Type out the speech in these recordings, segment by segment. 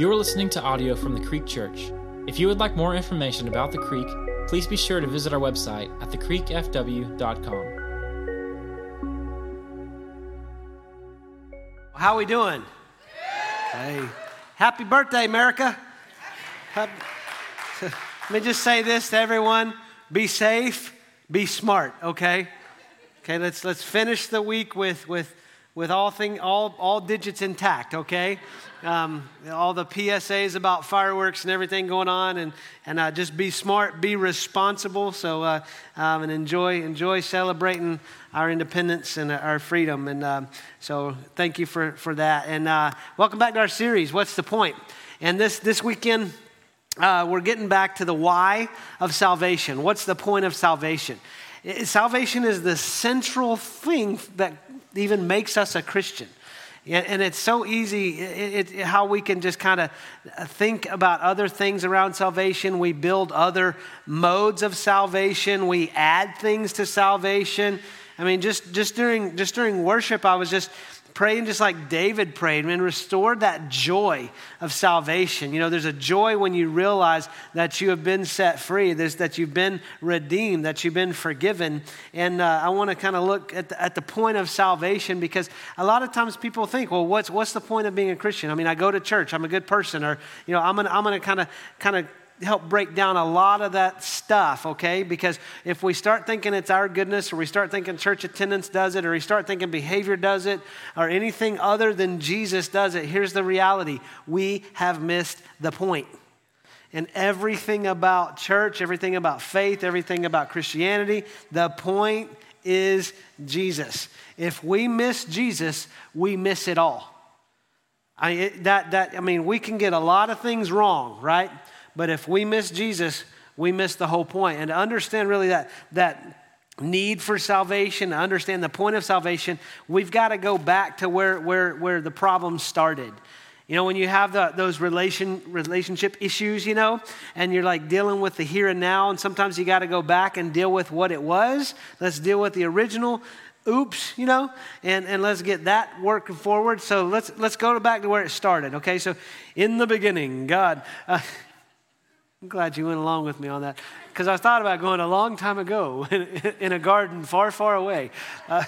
You are listening to audio from the Creek Church. If you would like more information about the Creek, please be sure to visit our website at thecreekfw.com. How are we doing? Hey, happy birthday, America! Happy- Let me just say this to everyone: be safe, be smart. Okay, okay. Let's let's finish the week with with with all thing all all digits intact. Okay, um, all the PSAs about fireworks and everything going on, and and uh, just be smart, be responsible. So uh, um, and enjoy enjoy celebrating our independence and our freedom. And um, so thank you for for that. And uh, welcome back to our series. What's the point? And this this weekend. Uh, we're getting back to the why of salvation. What's the point of salvation? Salvation is the central thing that even makes us a Christian. And it's so easy it, it, how we can just kind of think about other things around salvation. We build other modes of salvation. We add things to salvation. I mean, just, just, during, just during worship, I was just praying just like David prayed and restored that joy of salvation. You know, there's a joy when you realize that you have been set free, there's, that you've been redeemed, that you've been forgiven. And uh, I want to kind of look at the, at the point of salvation because a lot of times people think, well, what's, what's the point of being a Christian? I mean, I go to church, I'm a good person, or, you know, I'm going to I'm gonna kind of kind of help break down a lot of that stuff, okay? Because if we start thinking it's our goodness, or we start thinking church attendance does it, or we start thinking behavior does it, or anything other than Jesus does it, here's the reality we have missed the point. And everything about church, everything about faith, everything about Christianity, the point is Jesus. If we miss Jesus, we miss it all. I, that, that, I mean, we can get a lot of things wrong, right? But if we miss Jesus, we miss the whole point. And to understand really that, that need for salvation, to understand the point of salvation, we've got to go back to where, where, where the problem started. You know, when you have the, those relation, relationship issues, you know, and you're like dealing with the here and now, and sometimes you got to go back and deal with what it was. Let's deal with the original oops, you know, and, and let's get that working forward. So let's, let's go back to where it started, okay? So in the beginning, God, uh, I'm glad you went along with me on that because I thought about going a long time ago in, a garden far, far away. Uh,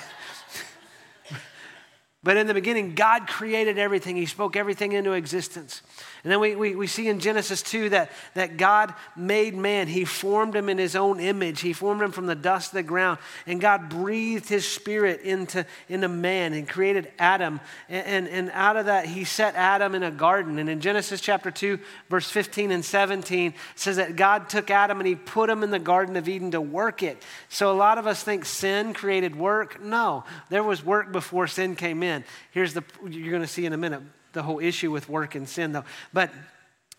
but in the beginning, God created everything. He spoke everything into existence. And then we, we, we see in Genesis 2 that, that God made man. He formed him in his own image. He formed him from the dust of the ground. And God breathed his spirit into, into man and created Adam. And, and, and out of that, he set Adam in a garden. And in Genesis chapter 2, verse 15 and 17, says that God took Adam and he put him in the Garden of Eden to work it. So a lot of us think sin created work. No, there was work before sin came in. Here's the, you're going to see in a minute the whole issue with work and sin, though. But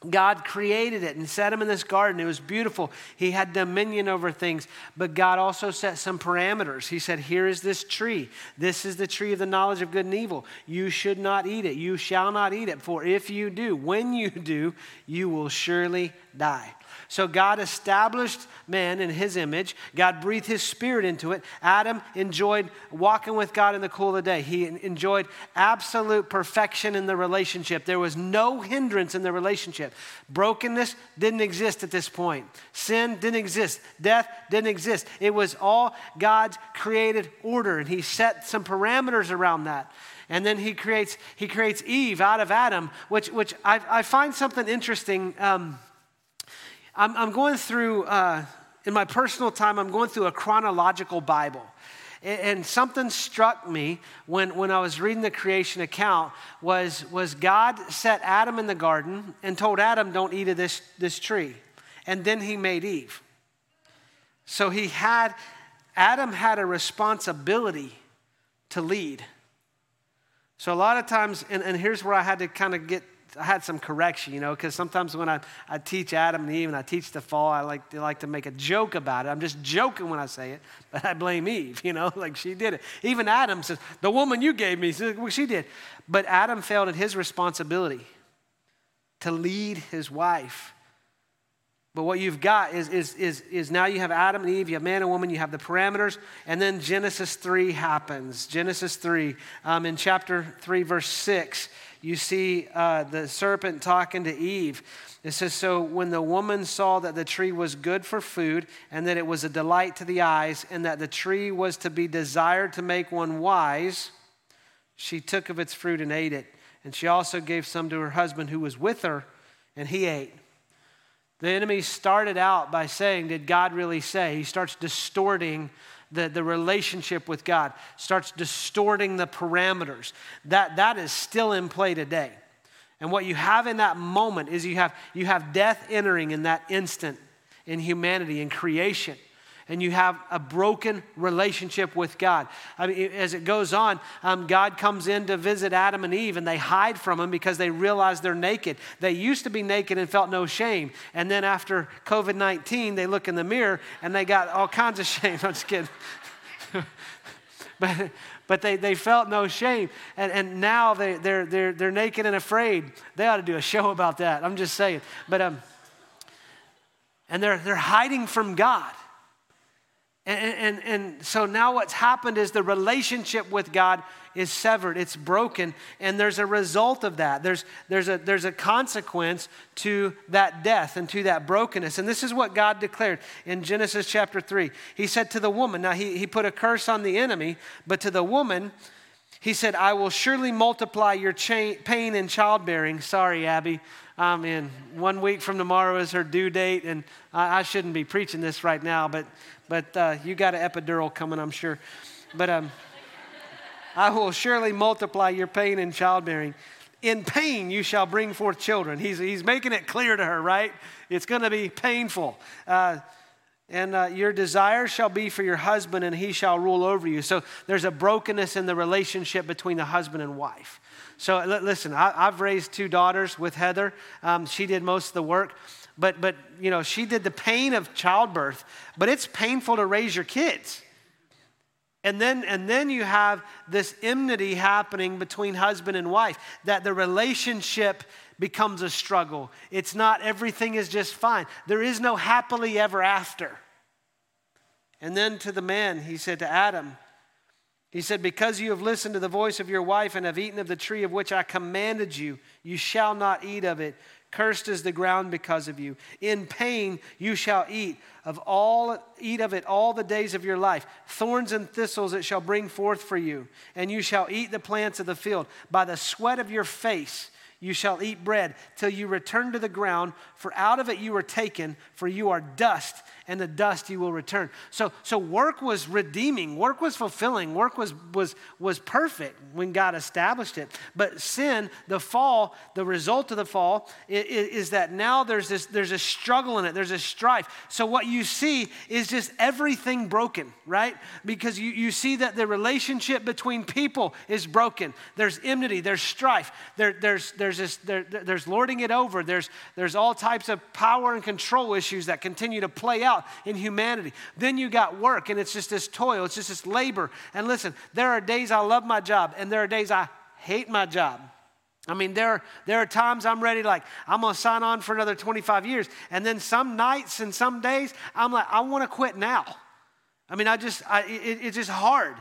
God created it and set him in this garden. It was beautiful. He had dominion over things, but God also set some parameters. He said, Here is this tree. This is the tree of the knowledge of good and evil. You should not eat it. You shall not eat it, for if you do, when you do, you will surely die. So God established man in his image. God breathed his spirit into it. Adam enjoyed walking with God in the cool of the day. He enjoyed absolute perfection in the relationship. There was no hindrance in the relationship. Brokenness didn't exist at this point. Sin didn't exist. Death didn't exist. It was all God's created order, and he set some parameters around that. And then he creates, he creates Eve out of Adam, which, which I, I find something interesting. Um, I'm, I'm going through, uh, in my personal time, I'm going through a chronological Bible. And, something struck me when, when I was reading the creation account was, was God set Adam in the garden and told Adam, don't eat of this, this tree. And then he made Eve. So he had, Adam had a responsibility to lead. So a lot of times, and, and here's where I had to kind of get I had some correction, you know, because sometimes when I, I teach Adam and Eve and I teach the fall, I like, I like to make a joke about it. I'm just joking when I say it, but I blame Eve, you know, like she did it. Even Adam says, The woman you gave me, says, well, she did. But Adam failed in his responsibility to lead his wife. But what you've got is, is, is, is now you have Adam and Eve, you have man and woman, you have the parameters, and then Genesis 3 happens. Genesis 3, um, in chapter 3, verse 6 you see uh, the serpent talking to Eve. It says, So when the woman saw that the tree was good for food, and that it was a delight to the eyes, and that the tree was to be desired to make one wise, she took of its fruit and ate it. And she also gave some to her husband who was with her, and he ate. The enemy started out by saying, Did God really say? He starts distorting the, the relationship with God, starts distorting the parameters. That, that is still in play today. And what you have in that moment is you have, you have death entering in that instant in humanity, in creation and you have a broken relationship with God. I mean, as it goes on, um, God comes in to visit Adam and Eve, and they hide from him because they realize they're naked. They used to be naked and felt no shame. And then after COVID 19, they look in the mirror and they got all kinds of shame. I'm just kidding. but, but they, they felt no shame. And, and now they, they're, they're, they're naked and afraid. They ought to do a show about that. I'm just saying. But, um, and they're, they're hiding from God. And, and, and so now what's happened is the relationship with God is severed, it's broken, and there's a result of that. There's, there's, a, there's a consequence to that death and to that brokenness. And this is what God declared in Genesis chapter 3. He said to the woman, now he, he put a curse on the enemy, but to the woman, he said, I will surely multiply your pain in childbearing. Sorry, Abby. I'm in. One week from tomorrow is her due date, and I, I shouldn't be preaching this right now, but but uh, you got an epidural coming, I'm sure. But um, I will surely multiply your pain in childbearing. In pain you shall bring forth children. He's, he's making it clear to her, right? It's going to be painful. Uh, and uh, your desire shall be for your husband, and he shall rule over you. So there's a brokenness in the relationship between the husband and wife. So l- listen, I, have raised two daughters with Heather. Um, she did most of the work. But, but, you know, she did the pain of childbirth, but it's painful to raise your kids. And then, and then you have this enmity happening between husband and wife, that the relationship becomes a struggle. It's not everything is just fine. There is no happily ever after. And then to the man, he said to Adam, he said, Because you have listened to the voice of your wife and have eaten of the tree of which I commanded you, you shall not eat of it. Cursed is the ground because of you. In pain you shall eat of all eat of it all the days of your life. Thorns and thistles it shall bring forth for you, and you shall eat the plants of the field. By the sweat of your face you shall eat bread till you return to the ground, for out of it you were taken, for you are dust, and the dust you will return. So, so work was redeeming, work was fulfilling, work was, was, was perfect when God established it. But sin, the fall, the result of the fall is, is that now there's this there's a struggle in it, there's a strife. So what you see is just everything broken, right? Because you, you see that the relationship between people is broken. There's enmity, there's strife, there, there's, there's, this, there, there's lording it over, there's, there's all types of power and control issues that continue to play out out in humanity. Then you got work, and it's just this toil, it's just this labor. And listen, there are days I love my job, and there are days I hate my job. I mean, there, there are times I'm ready, like, I'm going to sign on for another 25 years. And then some nights and some days, I'm like, I want to quit now. I mean, I just, I, it, it's just hard.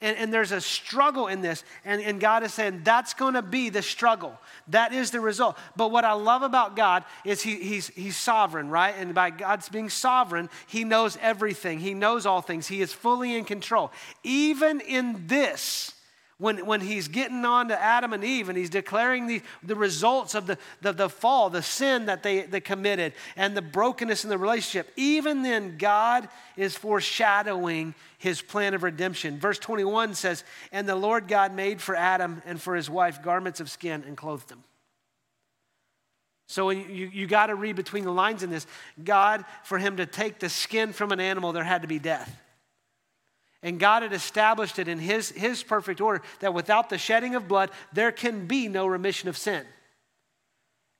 And, and, there's a struggle in this. And, and God is saying that's going to be the struggle. That is the result. But what I love about God is he, he's, he's sovereign, right? And by God's being sovereign, He knows everything, He knows all things, He is fully in control. Even in this, when, when he's getting on to Adam and Eve and he's declaring the, the results of the, the, the fall, the sin that they, they committed, and the brokenness in the relationship, even then, God is foreshadowing his plan of redemption. Verse 21 says, And the Lord God made for Adam and for his wife garments of skin and clothed them. So you, you got to read between the lines in this. God, for him to take the skin from an animal, there had to be death. And God had established it in his, his perfect order that without the shedding of blood, there can be no remission of sin.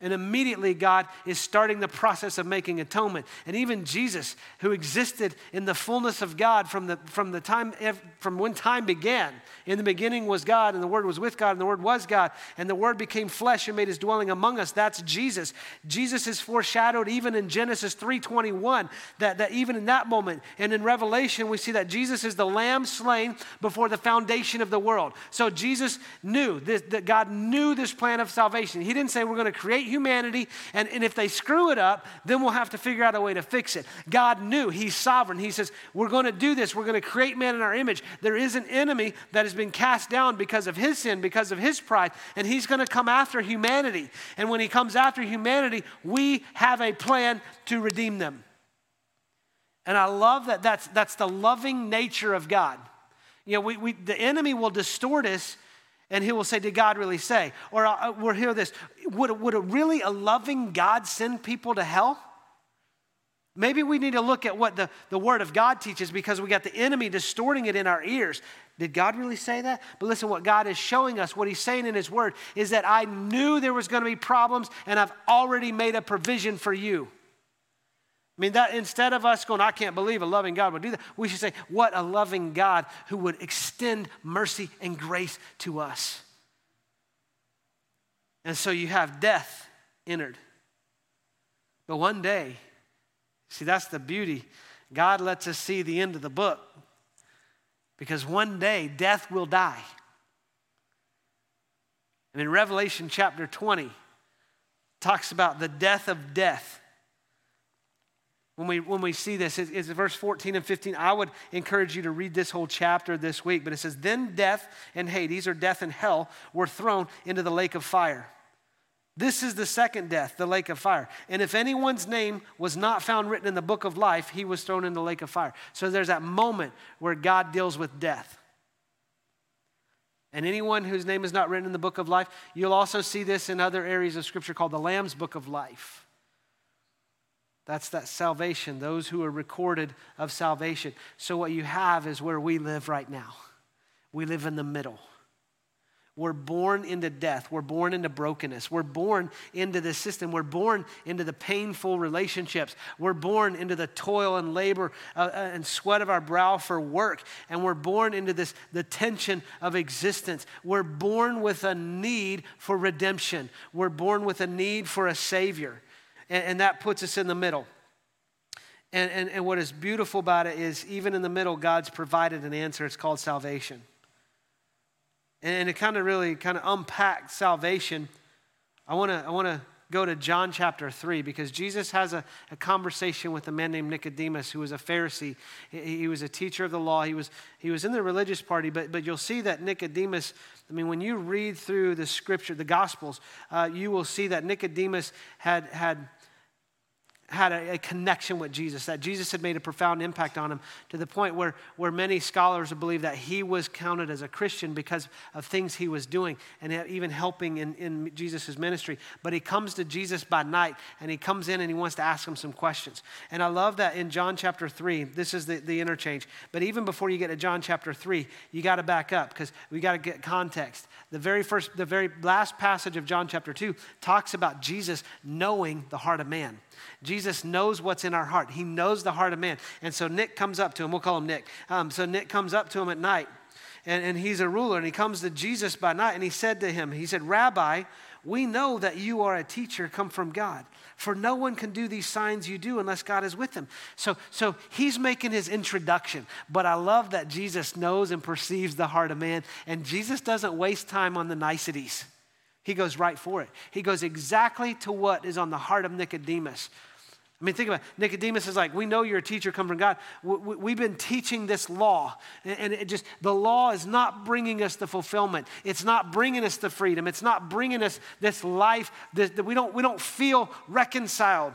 And immediately, God is starting the process of making atonement. And even Jesus, who existed in the fullness of God from, the, from, the time, from when time began, in the beginning was God, and the Word was with God, and the Word was God, and the Word became flesh and made his dwelling among us. That's Jesus. Jesus is foreshadowed even in Genesis 3.21, that, that even in that moment, and in Revelation, we see that Jesus is the lamb slain before the foundation of the world. So Jesus knew this, that God knew this plan of salvation. He didn't say we're going to create humanity, and, and if they screw it up, then we'll have to figure out a way to fix it. God knew, He's sovereign. He says, We're going to do this. We're going to create man in our image. There is an enemy that has been cast down because of his sin, because of his pride, and he's going to come after humanity. And when he comes after humanity, we have a plan to redeem them. And I love that that's, that's the loving nature of God. You know, we, we, the enemy will distort us and he will say, Did God really say? Or uh, we'll hear this would, would a really a loving God send people to hell? Maybe we need to look at what the, the Word of God teaches because we got the enemy distorting it in our ears. Did God really say that? But listen, what God is showing us, what He's saying in His Word, is that I knew there was going to be problems and I've already made a provision for you. I mean, that instead of us going, I can't believe a loving God would do that, we should say, What a loving God who would extend mercy and grace to us. And so you have death entered. But one day, see, that's the beauty. God lets us see the end of the book because one day death will die. And in Revelation chapter 20, talks about the death of death when we, when we see this. It's, verse 14 and 15. I would encourage you to read this whole chapter this week, but it says, Then death and Hades, or death and hell, were thrown into the lake of fire. This is the second death, the lake of fire. And if anyone's name was not found written in the book of life, he was thrown in the lake of fire. So there's that moment where God deals with death. And anyone whose name is not written in the book of life, you'll also see this in other areas of scripture called the Lamb's book of life. That's that salvation, those who are recorded of salvation. So, what you have is where we live right now. We live in the middle. We're born into death. We're born into brokenness. We're born into the system. We're born into the painful relationships. We're born into the toil and labor uh, uh and sweat of our brow for work. And we're born into this the tension of existence. We're born with a need for redemption. We're born with a need for a Savior and, and that puts us in the middle. And, and, and what is beautiful about it is, even in the middle, God's provided an answer. It's called salvation. And, and to kind of really kind of unpack salvation, I want to I want to go to John chapter 3 because Jesus has a, a, conversation with a man named Nicodemus who was a Pharisee. He, he, was a teacher of the law. He was, he was in the religious party, but, but you'll see that Nicodemus, I mean, when you read through the scripture, the Gospels, uh, you will see that Nicodemus had, had had a, a, connection with Jesus, that Jesus had made a profound impact on him to the point where, where many scholars believe that he was counted as a Christian because of things he was doing and even helping in, in Jesus' ministry. But he comes to Jesus by night and he comes in and he wants to ask him some questions. And I love that in John chapter 3, this is the, the interchange. But even before you get to John chapter 3, you got to back up because we got to get context. The very first, the very last passage of John chapter 2 talks about Jesus knowing the heart of man. Jesus knows what's in our heart. He knows the heart of man. And so Nick comes up to him. We'll call him Nick. Um, so Nick comes up to him at night, and, and he's a ruler, and he comes to Jesus by night, and he said to him, He said, Rabbi, we know that you are a teacher come from God. For no one can do these signs you do unless God is with them. So, so he's making his introduction. But I love that Jesus knows and perceives the heart of man. And Jesus doesn't waste time on the niceties. He goes right for it. He goes exactly to what is on the heart of Nicodemus. I mean, think about it. Nicodemus is like, we know you're a teacher come from God. We've been teaching this law. And it just, the law is not bringing us the fulfillment. It's not bringing us the freedom. It's not bringing us this life that we don't, we don't feel reconciled.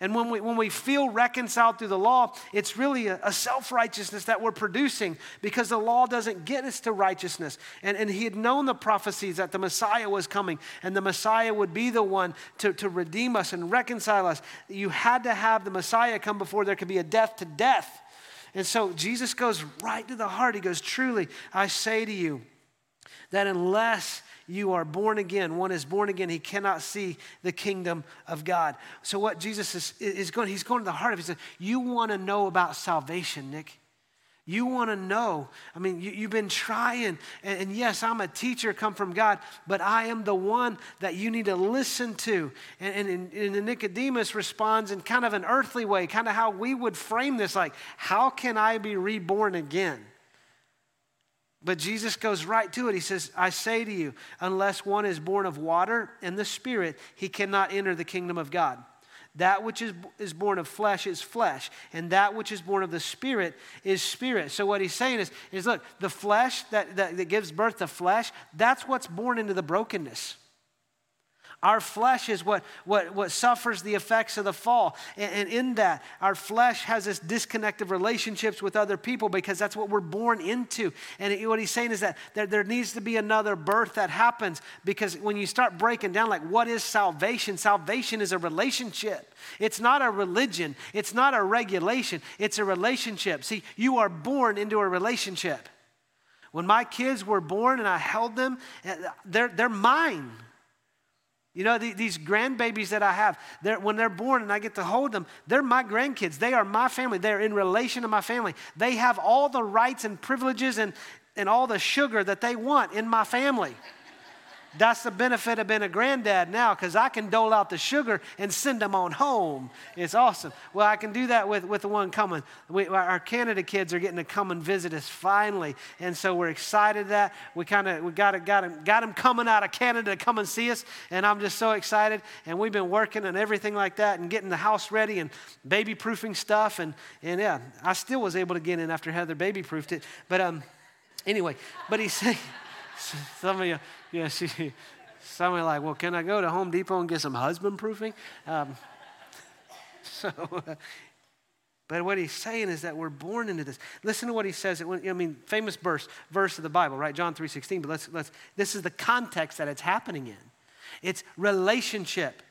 And when we, when we feel reconciled through the law, it's really a, a self righteousness that we're producing because the law doesn't get us to righteousness. And, and he had known the prophecies that the Messiah was coming and the Messiah would be the one to, to redeem us and reconcile us. You had to have the Messiah come before there could be a death to death. And so Jesus goes right to the heart. He goes, Truly, I say to you, that unless you are born again, one is born again, he cannot see the kingdom of God. So, what Jesus is, is going, he's going to the heart of it. He said, You want to know about salvation, Nick? You want to know. I mean, you, have been trying. And, and, yes, I'm a teacher, come from God, but I am the one that you need to listen to. And, and, and Nicodemus responds in kind of an earthly way, kind of how we would frame this like, how can I be reborn again? But Jesus goes right to it. He says, I say to you, unless one is born of water and the Spirit, he cannot enter the kingdom of God. That which is, is born of flesh is flesh, and that which is born of the spirit is spirit. So, what he's saying is, is look, the flesh that, that, that gives birth to flesh, that's what's born into the brokenness. Our flesh is what, what, what suffers the effects of the fall. And, and, in that, our flesh has this disconnected relationships with other people because that's what we're born into. And what he's saying is that there, there needs to be another birth that happens because when you start breaking down, like, what is salvation? Salvation is a relationship. It's not a religion, it's not a regulation, it's a relationship. See, you are born into a relationship. When my kids were born and I held them, eh, they're, they're mine. You know, the, these grandbabies that I have, they're, when they're born and I get to hold them, they're my grandkids. They are my family. They're in relation to my family. They have all the rights and privileges and, and all the sugar that they want in my family. That's the benefit of being a granddad now because I can dole out the sugar and send them on home. It's awesome. Well, I can do that with, with the one coming. We, our Canada kids are getting to come and visit us finally. And so we're excited that we kind of we got, got, got them coming out of Canada to come and see us. And I'm just so excited. And we've been working and everything like that and getting the house ready and baby proofing stuff. And, and yeah, I still was able to get in after Heather baby proofed it. But um, anyway, but he's saying, some of you, yeah, she, somebody like, well, can I go to Home Depot and get some husband proofing? Um, so, but what he's saying is that we're born into this. Listen to what he says. I mean, famous verse, verse of the Bible, right? John 3.16. But let's, let's, this is the context that it's happening in. It's relationship.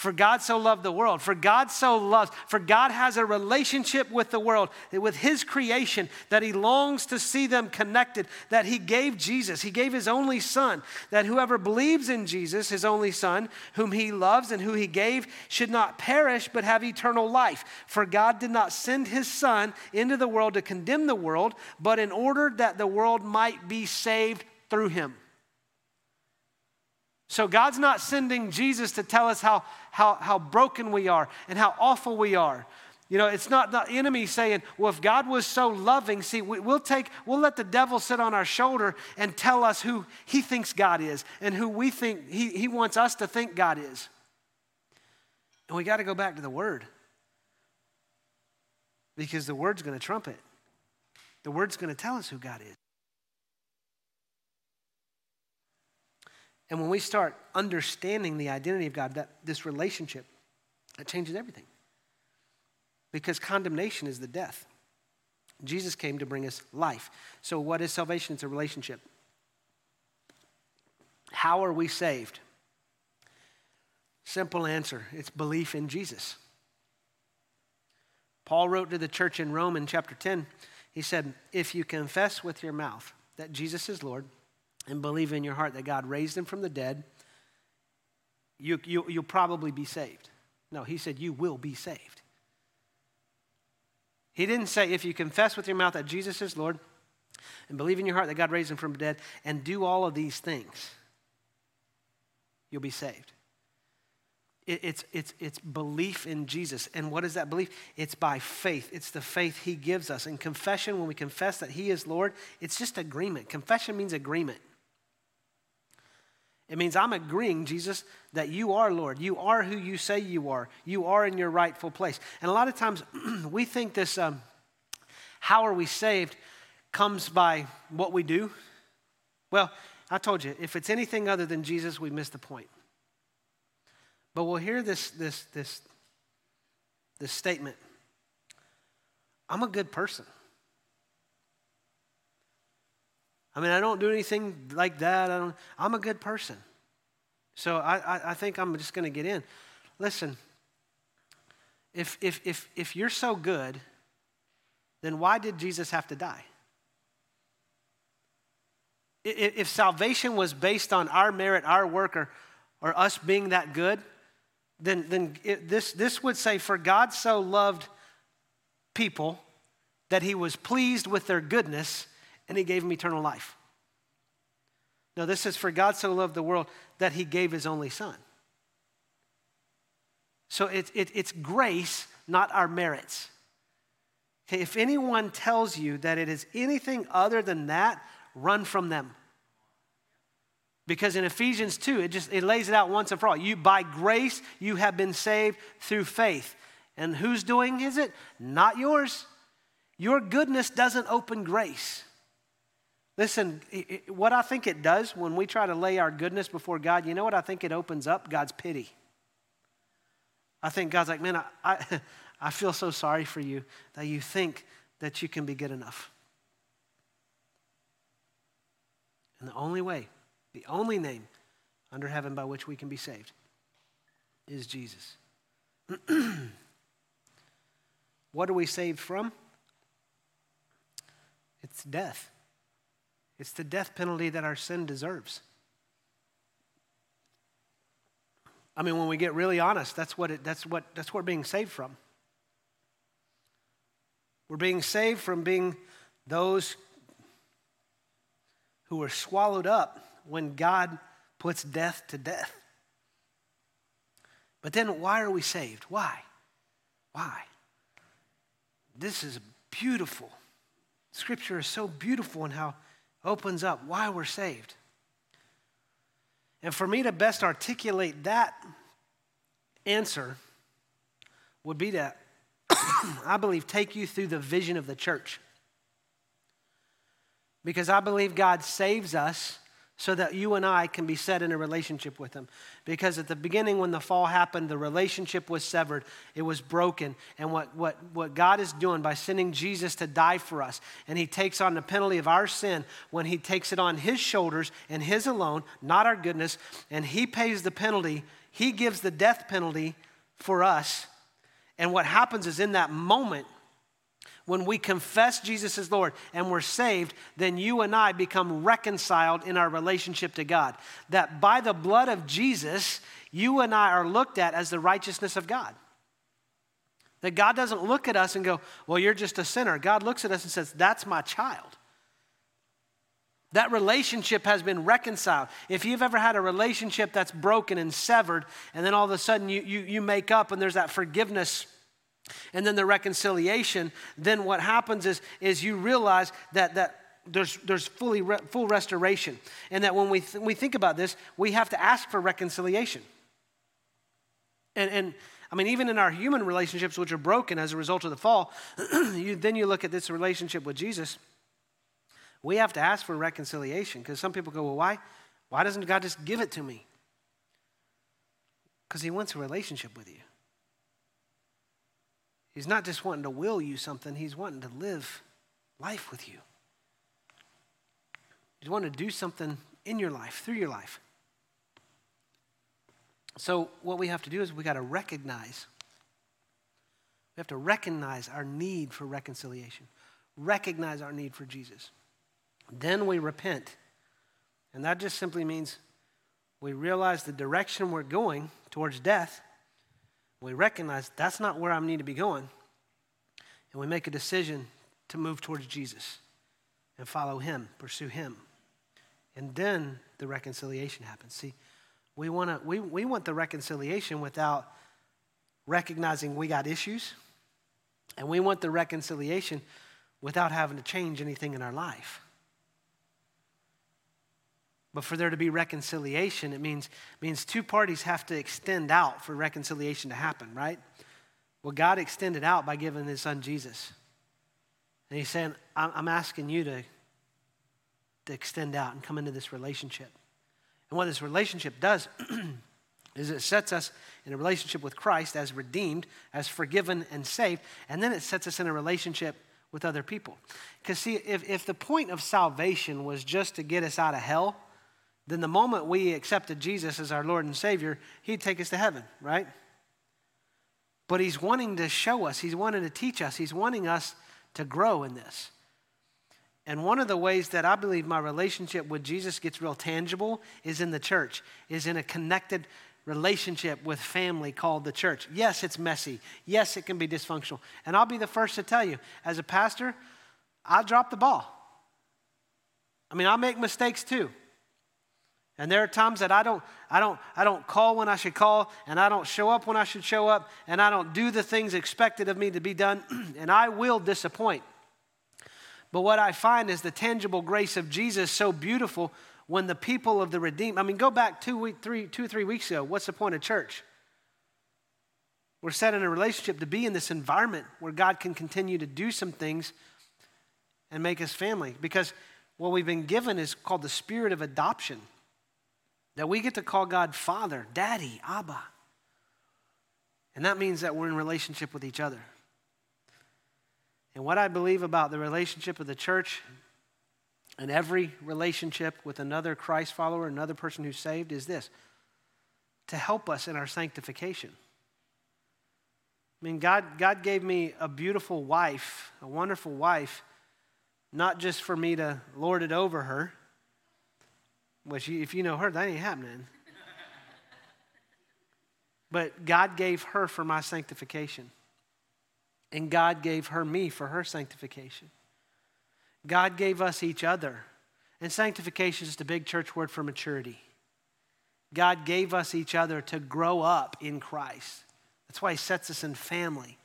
For God so loved the world. For God so loves. For God has a relationship with the world, with His creation, that He longs to see them connected, that He gave Jesus. He gave His only Son, that whoever believes in Jesus, His only Son, whom He loves and who He gave, should not perish but have eternal life. For God did not send His Son into the world to condemn the world, but in order that the world might be saved through Him. So God's not sending Jesus to tell us how, how, how broken we are and how awful we are. You know, it's not the enemy saying, well, if God was so loving, see, we, will take, we'll let the devil sit on our shoulder and tell us who he thinks God is and who we think he, he wants us to think God is. And we got to go back to the Word because the Word's going to trump it. The Word's going to tell us who God is. And when we start understanding the identity of God, that this relationship, that changes everything. Because condemnation is the death. Jesus came to bring us life. So, what is salvation? It's a relationship. How are we saved? Simple answer it's belief in Jesus. Paul wrote to the church in Rome in chapter 10. He said, If you confess with your mouth that Jesus is Lord, and believe in your heart that God raised him from the dead, you, you, you'll probably be saved. No, he said, You will be saved. He didn't say, If you confess with your mouth that Jesus is Lord and believe in your heart that God raised him from the dead and do all of these things, you'll be saved. it's, it's, it's belief in Jesus. And what is that belief? It's by faith. It's the faith He gives us. And confession, when we confess that He is Lord, it's just agreement. Confession means agreement. It means I'm agreeing, Jesus, that you are Lord. You are who you say you are. You are in your rightful place. And a lot of times we think this um, how are we saved comes by what we do. Well, I told you, if it's anything other than Jesus, we miss the point. But we'll hear this, this, this, this statement I'm a good person. I mean, I don't do anything like that. I am a good person. So I, I, I think I'm just going to get in. Listen, if, if, if, if you're so good, then why did Jesus have to die? If salvation was based on our merit, our work, or, or us being that good, then, then it, this, this would say, For God so loved people that he was pleased with their goodness and he gave him eternal life. No, this is for God so loved the world that he gave his only son. So it, it, it's grace, not our merits. Okay, if anyone tells you that it is anything other than that, run from them. Because in Ephesians 2, it just it lays it out once and for all. You by grace you have been saved through faith. And who's doing is it? Not yours. Your goodness doesn't open grace. Listen, what I think it does when we try to lay our goodness before God, you know what I think it opens up? God's pity. I think God's like, man, I, I, I feel so sorry for you that you think that you can be good enough. And the only way, the only name under heaven by which we can be saved is Jesus. what are we saved from? It's death. It's the death penalty that our sin deserves. I mean, when we get really honest, that's what, it, that's what, that's what we're being saved from. We're being saved from being those who are swallowed up when God puts death to death. But then, why are we saved? Why? Why? This is beautiful. Scripture is so beautiful in how opens up why we're saved. And for me to best articulate that answer would be to, I believe, take you through the vision of the church. Because I believe God saves us so that you and I can be set in a relationship with Him. Because at the beginning, when the fall happened, the relationship was severed, it was broken. And what, what, what God is doing by sending Jesus to die for us, and He takes on the penalty of our sin when He takes it on His shoulders and His alone, not our goodness, and He pays the penalty, He gives the death penalty for us. And what happens is in that moment, when we confess Jesus as Lord and we're saved, then you and I become reconciled in our relationship to God. That by the blood of Jesus, you and I are looked at as the righteousness of God. That God doesn't look at us and go, Well, you're just a sinner. God looks at us and says, That's my child. That relationship has been reconciled. If you've ever had a relationship that's broken and severed, and then all of a sudden you, you, you make up and there's that forgiveness and then the reconciliation, then what happens is, is you realize that, that there's, there's fully re, full restoration. And that when we, th- we think about this, we have to ask for reconciliation. And, and I mean, even in our human relationships, which are broken as a result of the fall, you, then you look at this relationship with Jesus. We have to ask for reconciliation because some people go, well, why? Why doesn't God just give it to me? Because He wants a relationship with you. He's not just wanting to will you something, he's wanting to live life with you. He's wanting to do something in your life, through your life. So, what we have to do is we got to recognize. We have to recognize our need for reconciliation, recognize our need for Jesus. Then we repent. And that just simply means we realize the direction we're going towards death we recognize that's not where I need to be going. And we make a decision to move towards Jesus and follow him, pursue him. And then the reconciliation happens. See, we, wanna, we, we want the reconciliation without recognizing we got issues. And we want the reconciliation without having to change anything in our life. But for there to be reconciliation, it means, means two parties have to extend out for reconciliation to happen, right? Well, God extended out by giving his son Jesus. And he's saying, I'm asking you to, to extend out and come into this relationship. And what this relationship does is it sets us in a relationship with Christ as redeemed, as forgiven and saved, and then it sets us in a relationship with other people. Because, see, if, if the point of salvation was just to get us out of hell, then the moment we accepted Jesus as our Lord and Savior, He'd take us to heaven, right? But He's wanting to show us, He's wanting to teach us, He's wanting us to grow in this. And one of the ways that I believe my relationship with Jesus gets real tangible is in the church, is in a connected relationship with family called the church. Yes, it's messy. Yes, it can be dysfunctional. And I'll be the first to tell you, as a pastor, I drop the ball. I mean, I make mistakes too. And there are times that I don't, I don't, I don't call when I should call, and I don't show up when I should show up, and I don't do the things expected of me to be done, and I will disappoint. But what I find is the tangible grace of Jesus so beautiful when the people of the redeemed, I mean, go back two, week, three, two, three weeks ago. What's the point of church? We're set in a relationship to be in this environment where God can continue to do some things and make us family. Because what we've been given is called the spirit of adoption. That we get to call God Father, Daddy, Abba. And that means that we're in relationship with each other. And what I believe about the relationship of the church and every relationship with another Christ follower, another person who's saved, is this to help us in our sanctification. I mean, God, God gave me a beautiful wife, a wonderful wife, not just for me to lord it over her, which, if you know her, that ain't happening. but God gave her for my sanctification. And God gave her me for her sanctification. God gave us each other. And sanctification is a big church word for maturity. God gave us each other to grow up in Christ. That's why He sets us in family,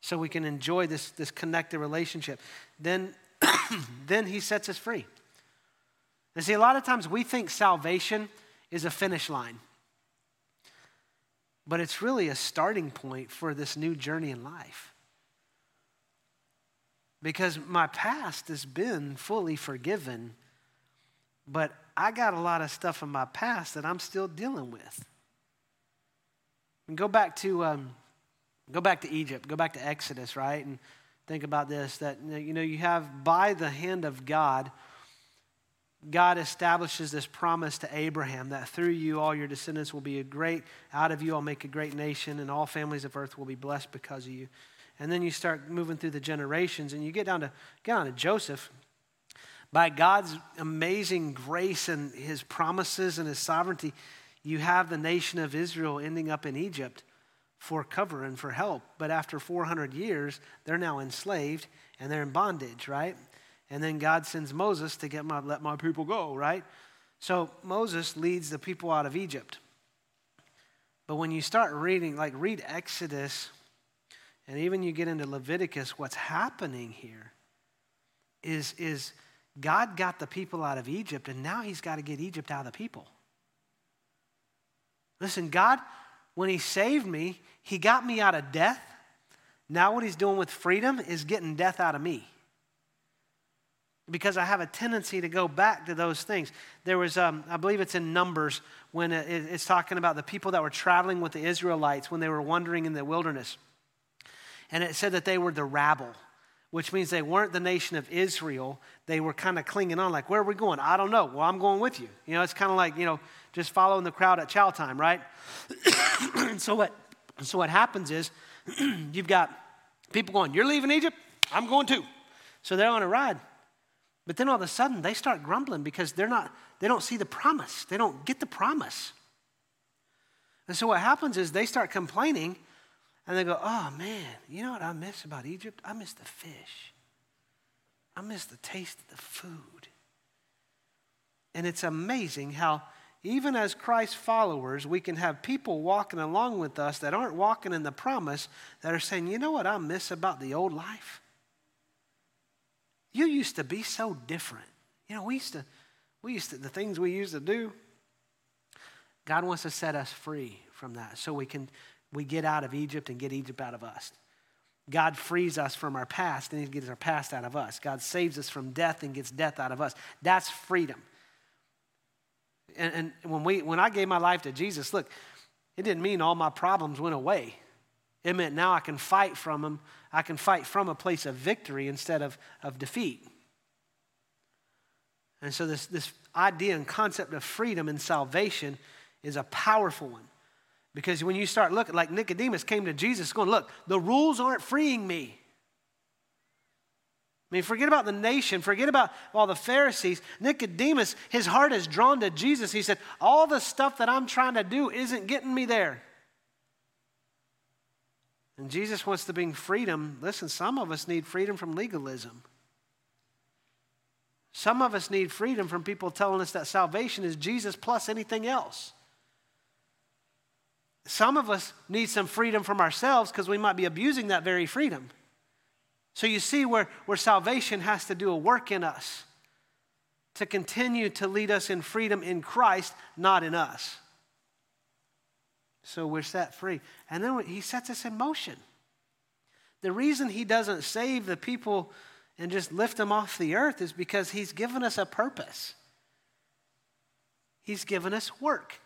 so we can enjoy this, this connected relationship. Then, then He sets us free. And see, a lot of times we think salvation is a finish line, but it's really a starting point for this new journey in life because my past has been fully forgiven, but I got a lot of stuff in my past that I'm still dealing with. And go back to um, go back to Egypt, go back to Exodus, right? And think about this: that you know you have by the hand of God. God establishes this promise to Abraham that through you all your descendants will be a great, out of you I'll make a great nation, and all families of earth will be blessed because of you. And then you start moving through the generations and you get down to, get down to Joseph. By God's amazing grace and his promises and his sovereignty, you have the nation of Israel ending up in Egypt for cover and for help. But after 400 years, they're now enslaved and they're in bondage, right? And then God sends Moses to get my, let my people go, right? So Moses leads the people out of Egypt. But when you start reading, like read Exodus and even you get into Leviticus, what's happening here is, is God got the people out of Egypt, and now he's got to get Egypt out of the people. Listen, God, when he saved me, he got me out of death. Now, what he's doing with freedom is getting death out of me. Because I have a tendency to go back to those things. There was, um, I believe it's in Numbers, when it's talking about the people that were traveling with the Israelites when they were wandering in the wilderness and it said that they were the rabble, which means they weren't the nation of Israel. They were kind of clinging on, like, where are we going? I don't know. Well, I'm going with you. You know, it's kind of like, you know, just following the crowd at chow time, right? so, what, so what happens is you've got people going, You're leaving Egypt? I'm going too. So they're on a ride. But then all of a sudden they start grumbling because they're not, they don't see the promise. They don't get the promise. And so what happens is they start complaining and they go, oh man, you know what I miss about Egypt? I miss the fish. I miss the taste of the food. And it's amazing how, even as Christ followers, we can have people walking along with us that aren't walking in the promise that are saying, you know what I miss about the old life? You used to be so different. You know, we used to, we used to, the things we used to do. God wants to set us free from that so we can we get out of Egypt and get Egypt out of us. God frees us from our past and He gets our past out of us. God saves us from death and gets death out of us. That's freedom. And, and when, we, when I gave my life to Jesus, look, it didn't mean all my problems went away. It meant now I can fight from them. I can fight from a place of victory instead of, of defeat. And so, this, this idea and concept of freedom and salvation is a powerful one. Because when you start looking, like Nicodemus came to Jesus going, Look, the rules aren't freeing me. I mean, forget about the nation, forget about all the Pharisees. Nicodemus, his heart is drawn to Jesus. He said, All the stuff that I'm trying to do isn't getting me there. And Jesus wants to bring freedom. Listen, some of us need freedom from legalism. Some of us need freedom from people telling us that salvation is Jesus plus anything else. Some of us need some freedom from ourselves because we might be abusing that very freedom. So you see where, where salvation has to do a work in us to continue to lead us in freedom in Christ, not in us. So we're set free. And then he sets us in motion. The reason he doesn't save the people and just lift them off the earth is because he's given us a purpose. He's given us work.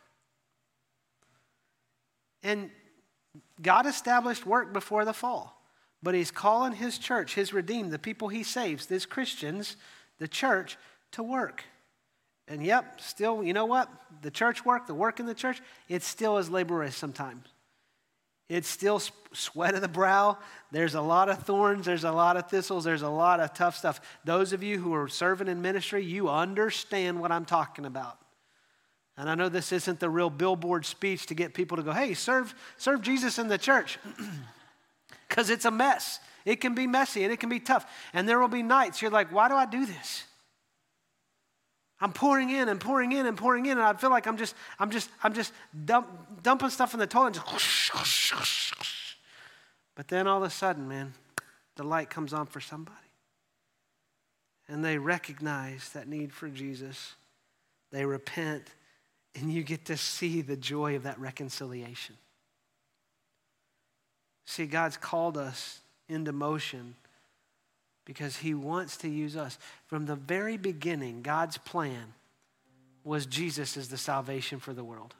And God established work before the fall. But he's calling his church, his redeemed, the people he saves, these Christians, the church, to work. And yep, still, you know what? The church work, the work in the church, it still is laborious sometimes. It's still sweat of the brow. There's a lot of thorns. There's a lot of thistles. There's a lot of tough stuff. Those of you who are serving in ministry, you understand what I'm talking about. And I know this isn't the real billboard speech to get people to go, hey, serve, serve Jesus in the church. because it's a mess. It can be messy and it can be tough. And there will be nights you're like, why do I do this? I'm pouring in and pouring in and pouring in, and I feel like I'm just, I'm just, I'm just dump, dumping stuff in the toilet. But then all of a sudden, man, the light comes on for somebody. And they recognize that need for Jesus. They repent, and you get to see the joy of that reconciliation. See, God's called us into motion because He wants to use us. From the very beginning, God's plan was Jesus as the salvation for the world.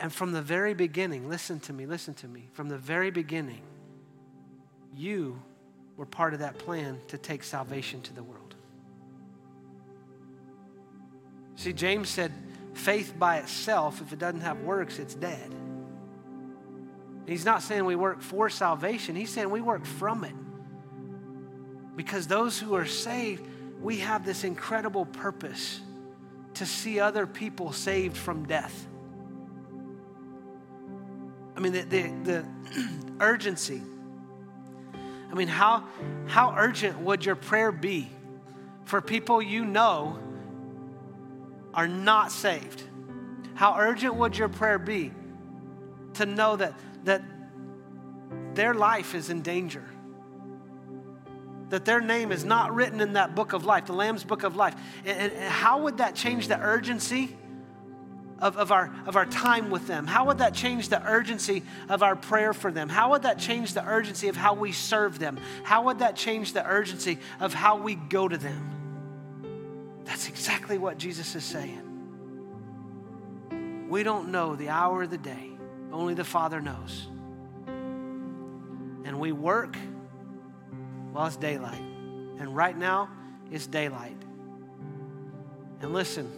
And from the very beginning, listen to me, listen to me. From the very beginning, you were part of that plan to take salvation to the world. See, James said, faith by itself, if it doesn't have works, it's dead. He's not saying we work for salvation, he's saying we work from it. Because those who are saved, we have this incredible purpose to see other people saved from death. I mean, the, the, the urgency. I mean, how, how urgent would your prayer be for people you know are not saved? How urgent would your prayer be to know that that their life is in danger. That their name is not written in that book of life, the Lamb's book of life. And, and how would that change the urgency of, of, our, of our time with them? How would that change the urgency of our prayer for them? How would that change the urgency of how we serve them? How would that change the urgency of how we go to them? That's exactly what Jesus is saying. We don't know the hour of the day only the Father knows. And we work while it's daylight. And right now, it's daylight. And listen,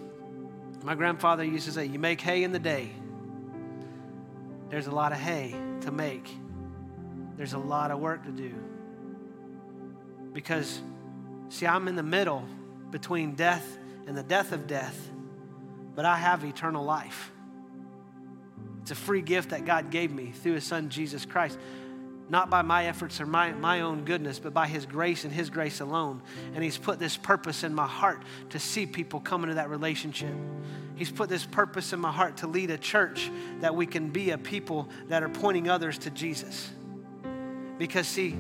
my grandfather used to say, You make hay in the day. There's a lot of hay to make, there's a lot of work to do. Because, see, I'm in the middle between death and the death of death, but I have eternal life. It's a free gift that God gave me through His Son, Jesus Christ. Not by my efforts or my, my own goodness, but by His grace and His grace alone. And He's put this purpose in my heart to see people come into that relationship. He's put this purpose in my heart to lead a church that we can be a people that are pointing others to Jesus. Because, see,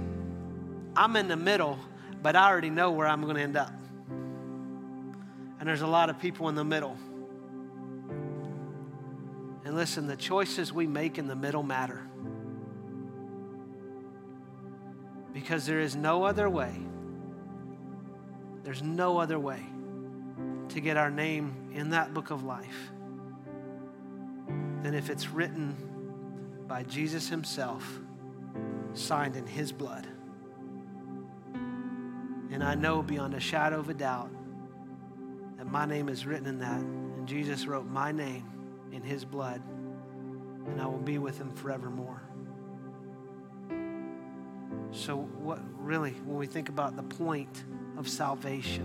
I'm in the middle, but I already know where I'm going to end up. And there's a lot of people in the middle. And listen, the choices we make in the middle matter. Because there is no other way, there's no other way to get our name in that book of life than if it's written by Jesus Himself, signed in His blood. And I know beyond a shadow of a doubt that my name is written in that. And Jesus wrote my name in his blood, and I will be with him forevermore. So, what really, when we think about the point of salvation,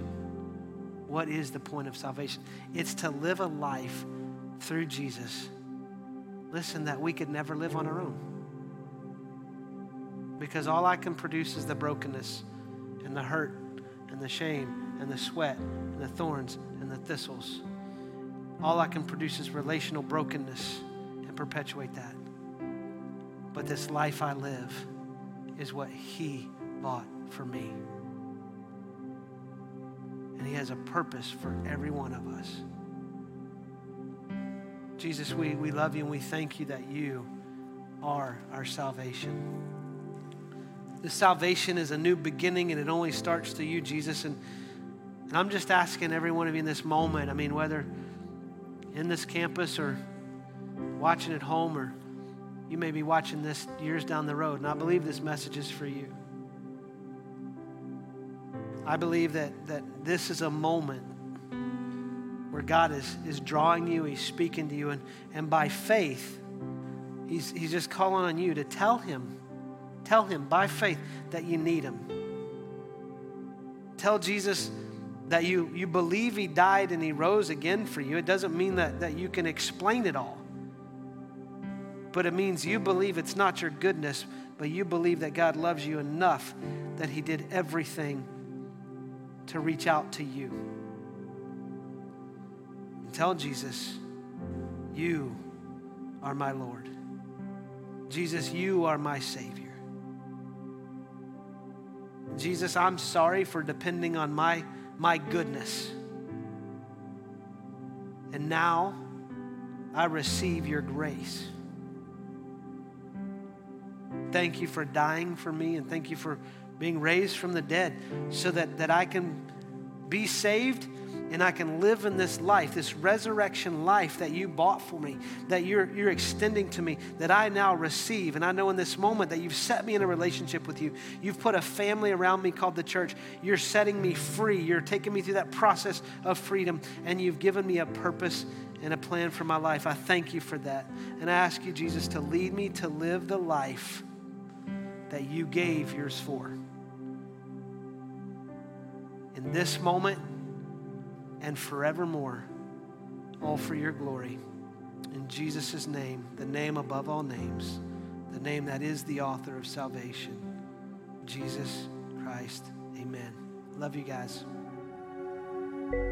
what is the point of salvation? It's to live a life through Jesus. Listen, that we could never live on our own. Because all I can produce is the brokenness and the hurt and the shame and the sweat and the thorns and the thistles. All I can produce is relational brokenness and perpetuate that. But this life I live is what He bought for me. And He has a purpose for every one of us. Jesus, we, we love you and we thank you that you are our salvation. The salvation is a new beginning and it only starts to you, Jesus. And, and I'm just asking every one of you in this moment, I mean, whether in this campus or watching at home or you may be watching this years down the road, and I believe this message is for you. I believe that, that this is a moment where God is, is drawing you, He's speaking to you, and, and by faith, he's, he's just calling on you to tell Him, tell Him by faith that you need Him. Tell Jesus that you, you believe He died and He rose again for you. It doesn't mean that, that you can explain it all but it means you believe it's not your goodness, but you believe that God loves you enough that He did everything to reach out to you. And tell Jesus, You are my Lord. Jesus, you are my Savior. Jesus, I'm sorry for depending on my, my goodness. And now I receive your grace. Thank you for dying for me and thank you for being raised from the dead so that, that I can be saved and I can live in this life, this resurrection life that you bought for me, that you're, you're extending to me, that I now receive. And I know in this moment that you've set me in a relationship with you. You've put a family around me called the church. You're setting me free. You're taking me through that process of freedom, and you've given me a purpose and a plan for my life. I thank you for that. And I ask you, Jesus, to lead me to live the life that you gave yours for. In this moment and forevermore, all for your glory. In Jesus' name, the name above all names, the name that is the author of salvation, Jesus Christ. Amen. Love you guys.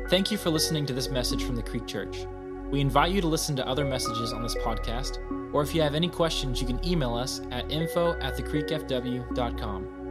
Thank you for listening to this message from the Creek Church. We invite you to listen to other messages on this podcast, or if you have any questions, you can email us at info at thecreekfw.com.